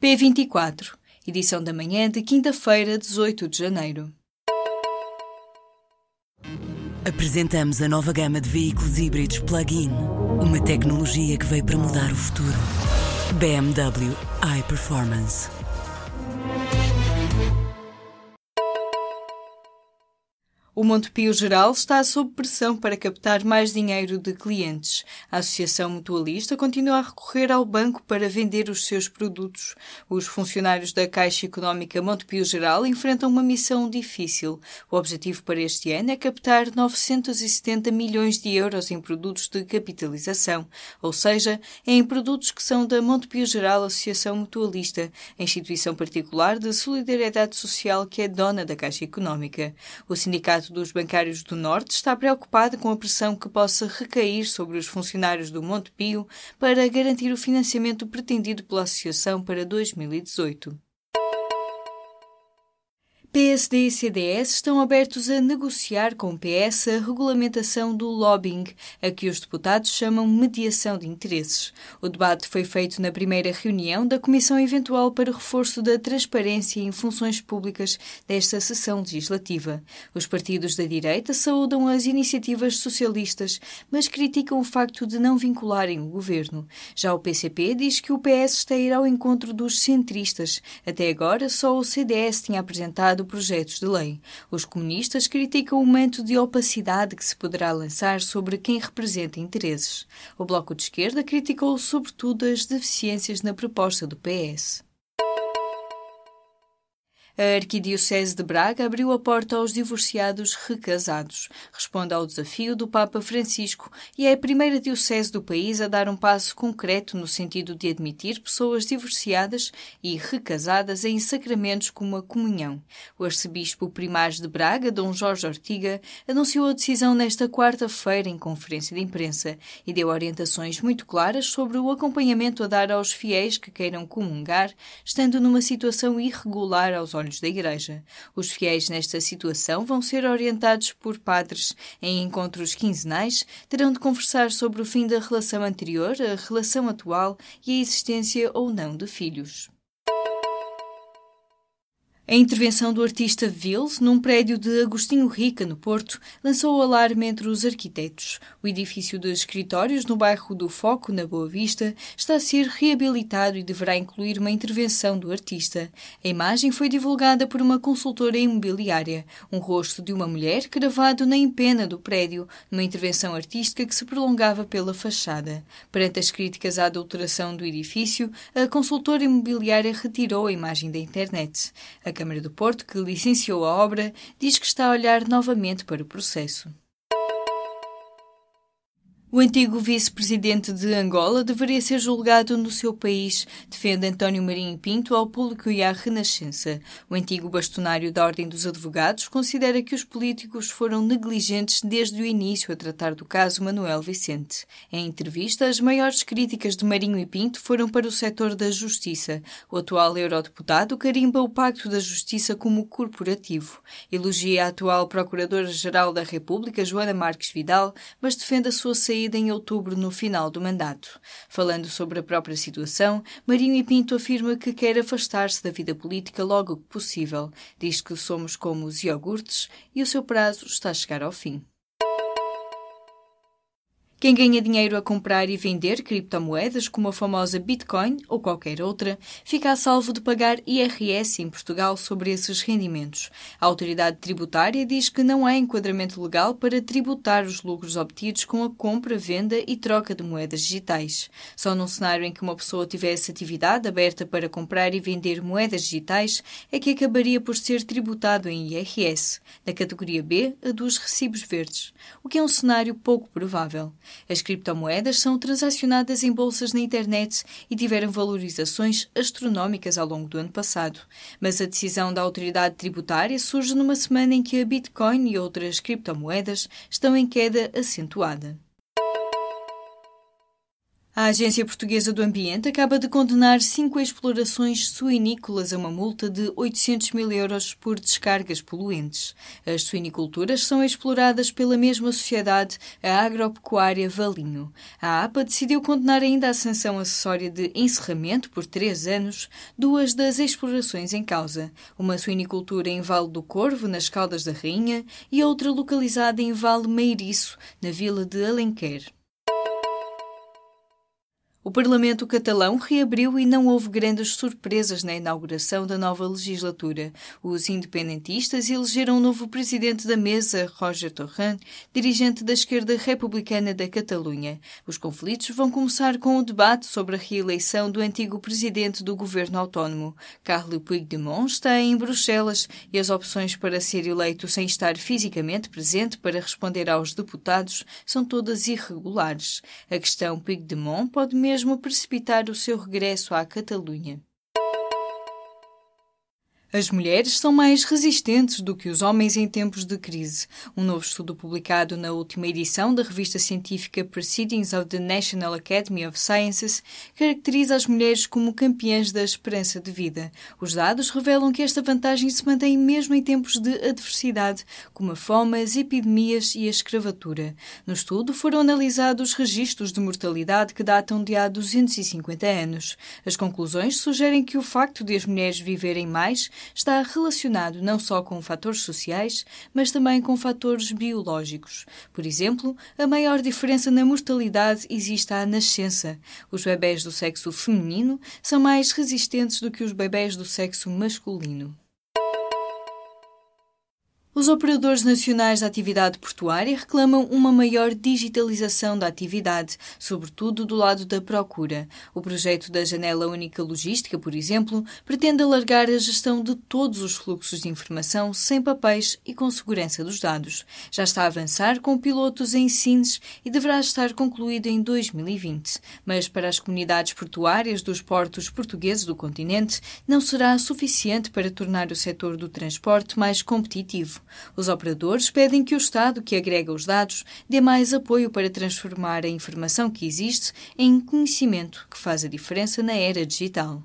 P24, edição da manhã de quinta-feira, 18 de janeiro. Apresentamos a nova gama de veículos híbridos plug-in. Uma tecnologia que veio para mudar o futuro. BMW iPerformance. O Montepio Geral está sob pressão para captar mais dinheiro de clientes. A Associação Mutualista continua a recorrer ao banco para vender os seus produtos. Os funcionários da Caixa Económica Montepio Geral enfrentam uma missão difícil. O objetivo para este ano é captar 970 milhões de euros em produtos de capitalização, ou seja, em produtos que são da Montepio Geral Associação Mutualista, instituição particular de solidariedade social que é dona da Caixa Económica. O sindicato Sindicato dos Bancários do Norte está preocupado com a pressão que possa recair sobre os funcionários do Montepio para garantir o financiamento pretendido pela Associação para 2018. PSD e CDS estão abertos a negociar com o PS a regulamentação do lobbying, a que os deputados chamam mediação de interesses. O debate foi feito na primeira reunião da Comissão Eventual para Reforço da Transparência em Funções Públicas desta sessão legislativa. Os partidos da direita saúdam as iniciativas socialistas, mas criticam o facto de não vincularem o governo. Já o PCP diz que o PS está a ir ao encontro dos centristas. Até agora, só o CDS tinha apresentado projetos de lei. Os comunistas criticam o manto de opacidade que se poderá lançar sobre quem representa interesses. O Bloco de Esquerda criticou sobretudo as deficiências na proposta do PS. A Arquidiocese de Braga abriu a porta aos divorciados recasados. Responde ao desafio do Papa Francisco e é a primeira diocese do país a dar um passo concreto no sentido de admitir pessoas divorciadas e recasadas em sacramentos como a comunhão. O arcebispo primário de Braga, Dom Jorge Ortiga, anunciou a decisão nesta quarta-feira em conferência de imprensa e deu orientações muito claras sobre o acompanhamento a dar aos fiéis que queiram comungar, estando numa situação irregular aos olhos da Igreja. Os fiéis nesta situação vão ser orientados por padres. Em encontros quinzenais, terão de conversar sobre o fim da relação anterior, a relação atual e a existência ou não de filhos. A intervenção do artista Vils num prédio de Agostinho Rica, no Porto, lançou o alarme entre os arquitetos. O edifício de escritórios no bairro do Foco, na Boa Vista, está a ser reabilitado e deverá incluir uma intervenção do artista. A imagem foi divulgada por uma consultora imobiliária, um rosto de uma mulher gravado na empena do prédio, numa intervenção artística que se prolongava pela fachada. Perante as críticas à adulteração do edifício, a consultora imobiliária retirou a imagem da internet. A Câmara do Porto, que licenciou a obra, diz que está a olhar novamente para o processo. O antigo vice-presidente de Angola deveria ser julgado no seu país, defende António Marinho Pinto ao público e à Renascença. O antigo bastonário da Ordem dos Advogados considera que os políticos foram negligentes desde o início a tratar do caso Manuel Vicente. Em entrevista, as maiores críticas de Marinho e Pinto foram para o setor da justiça. O atual eurodeputado carimba o Pacto da Justiça como corporativo. Elogia a atual Procuradora-Geral da República, Joana Marques Vidal, mas defende a sua saída em outubro, no final do mandato. Falando sobre a própria situação, Marinho e Pinto afirma que quer afastar-se da vida política logo que possível. Diz que somos como os iogurtes e o seu prazo está a chegar ao fim. Quem ganha dinheiro a comprar e vender criptomoedas, como a famosa Bitcoin ou qualquer outra, fica a salvo de pagar IRS em Portugal sobre esses rendimentos. A autoridade tributária diz que não há enquadramento legal para tributar os lucros obtidos com a compra, venda e troca de moedas digitais. Só num cenário em que uma pessoa tivesse atividade aberta para comprar e vender moedas digitais é que acabaria por ser tributado em IRS, na categoria B, a dos recibos verdes, o que é um cenário pouco provável. As criptomoedas são transacionadas em bolsas na internet e tiveram valorizações astronómicas ao longo do ano passado. Mas a decisão da autoridade tributária surge numa semana em que a Bitcoin e outras criptomoedas estão em queda acentuada. A Agência Portuguesa do Ambiente acaba de condenar cinco explorações suinícolas a uma multa de 800 mil euros por descargas poluentes. As suiniculturas são exploradas pela mesma sociedade, a Agropecuária Valinho. A APA decidiu condenar ainda a sanção acessória de encerramento por três anos duas das explorações em causa. Uma suinicultura em Vale do Corvo, nas Caldas da Rainha, e outra localizada em Vale Meiriço, na vila de Alenquer. O Parlamento catalão reabriu e não houve grandes surpresas na inauguração da nova legislatura. Os independentistas elegeram o novo presidente da mesa, Roger Torrent, dirigente da esquerda republicana da Catalunha. Os conflitos vão começar com o debate sobre a reeleição do antigo presidente do governo autónomo. Carles Puigdemont está em Bruxelas e as opções para ser eleito sem estar fisicamente presente para responder aos deputados são todas irregulares. A questão Puigdemont pode mesmo mesmo precipitar o seu regresso à Catalunha. As mulheres são mais resistentes do que os homens em tempos de crise. Um novo estudo publicado na última edição da revista científica Proceedings of the National Academy of Sciences caracteriza as mulheres como campeãs da esperança de vida. Os dados revelam que esta vantagem se mantém mesmo em tempos de adversidade, como a fome, as epidemias e a escravatura. No estudo foram analisados registros de mortalidade que datam de há 250 anos. As conclusões sugerem que o facto de as mulheres viverem mais está relacionado não só com fatores sociais, mas também com fatores biológicos. Por exemplo, a maior diferença na mortalidade existe à nascença. Os bebés do sexo feminino são mais resistentes do que os bebés do sexo masculino. Os operadores nacionais da atividade portuária reclamam uma maior digitalização da atividade, sobretudo do lado da procura. O projeto da Janela Única Logística, por exemplo, pretende alargar a gestão de todos os fluxos de informação sem papéis e com segurança dos dados. Já está a avançar com pilotos em Sines e deverá estar concluído em 2020. Mas para as comunidades portuárias dos portos portugueses do continente, não será suficiente para tornar o setor do transporte mais competitivo. Os operadores pedem que o Estado, que agrega os dados, dê mais apoio para transformar a informação que existe em conhecimento que faz a diferença na era digital.